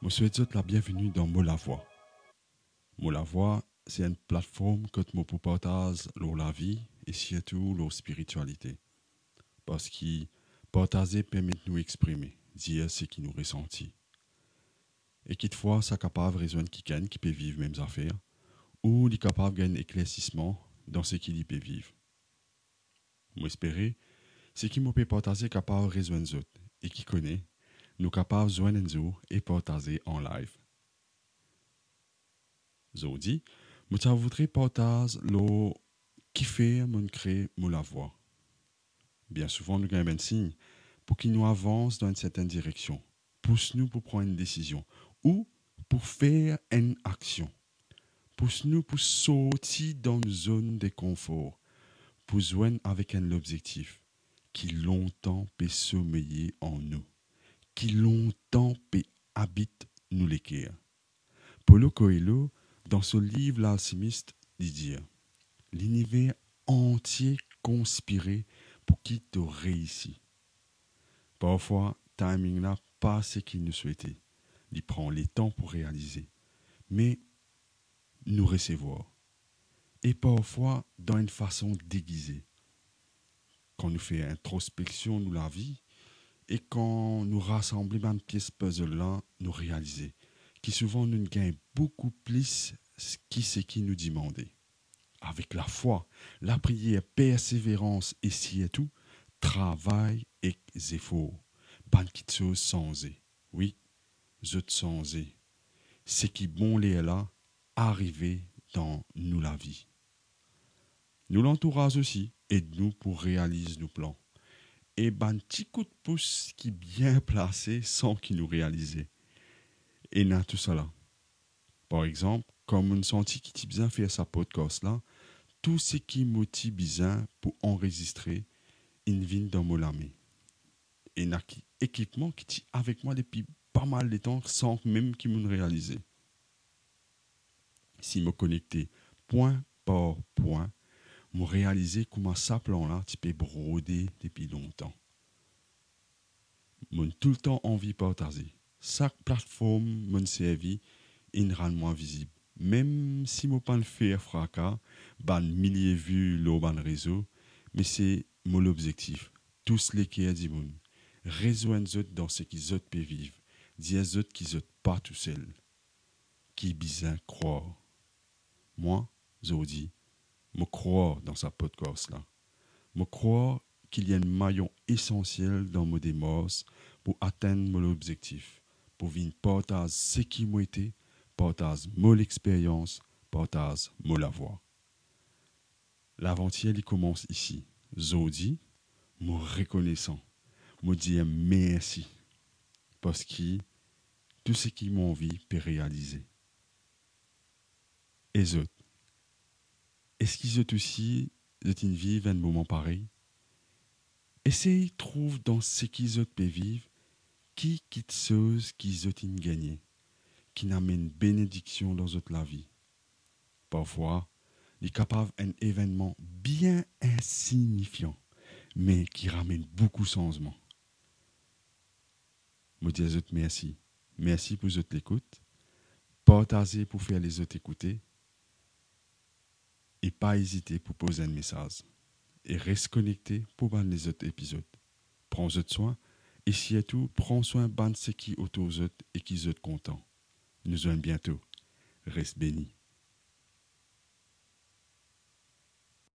Je souhaite la bienvenue dans Mot la Voix. Mot la Voix, c'est une plateforme que je peux partager la vie et surtout la spiritualité. Parce que partager permet de nous exprimer, dire ce qui nous ressentit. Et quelquefois, ça capable résoudre quelqu'un qui peut vivre les mêmes affaires, ou est capable de gagner un éclaircissement dans ce qu'il peut vivre. Moi, espérer, c'est qu'il peut partager capable autres, et qui connaît, nous capables de joindre et partager en live. Zodi, je voudrais partager le qui fait mon créer mon la voix. Bien souvent, nous avons un signe pour qu'il nous avance dans une certaine direction, pousse-nous pour prendre une décision ou pour faire une action. Pousse-nous pour sortir dans une zone de confort, pour joindre avec un objectif qui longtemps peut sommeiller en nous qui longtemps habite nous l'équerre. Paulo Coelho, dans ce livre L'alchimiste, dit L'univers entier conspiré pour qu'il te réussisse. Parfois, timing n'a pas ce qu'il nous souhaitait. Il prend les temps pour réaliser, mais nous recevoir. Et parfois, dans une façon déguisée. Quand nous faisons introspection de la vie, et quand nous rassemblons une pièce puzzle-là, nous réalisons que souvent nous gagnons beaucoup plus que ce qui nous demandait. Avec la foi, la prière, persévérance et si et tout, travail et efforts. Chose sans Oui, je sans Ce qui bon les là, arriver dans nous la vie. Nous l'entourage aussi, aide-nous pour réaliser nos plans et ben petit coup de pouce qui bien placé sans qu'il nous réalisait. Et n'a tout cela. Par exemple, comme on sentit qui bien faire sa podcast là, tout ce qui motive bien pour enregistrer une vie dans mon ami. Et n'a équipement qui est avec moi depuis pas mal de temps sans même qu'il me réalise. Si me connecter point par point, me réaliser comment ça plan-là, tu peux broder depuis longtemps. Mon tout le temps envie partager. Chaque plateforme mon servi rend moins visible. Même si mon pas le faire fracas, ban milliers vues le ban réseau, mais c'est mon objectif. Tous les qui dit moun. Rejoindre dans ce qu'ils autres peuvent vivre. Dire autres qu'ils autres pas tout seuls. Qui bizarre croire. Moi, je dis, me croire dans sa podcast là. Me croire qu'il y a un maillon essentiel dans mon démarche pour atteindre mon objectif, pour venir partager ce qui m'a été, partager mon expérience, partager mon la voix. L'aventure, commence ici. Zodi, mon reconnaissant, me dire merci, parce que tout ce qui m'a envie peut réaliser. Et autres, est-ce qu'ils ont aussi une vie un moment pareil? Essayez trouve dans ont pu vivre qui quitte chose qu'ils ont gagné, qui n'amène bénédiction dans la vie. Parfois, il capable d'un événement bien insignifiant, mais qui ramène beaucoup de changement. Je dis à merci. Merci pour votre écoute. Partagez pour faire les autres écouter et pas hésiter pour poser un message. Et reste connecté pour voir les autres épisodes. Prends soin et si tout, prends soin de ce qui autour et qui sont contents. Nous allons bientôt. Reste béni.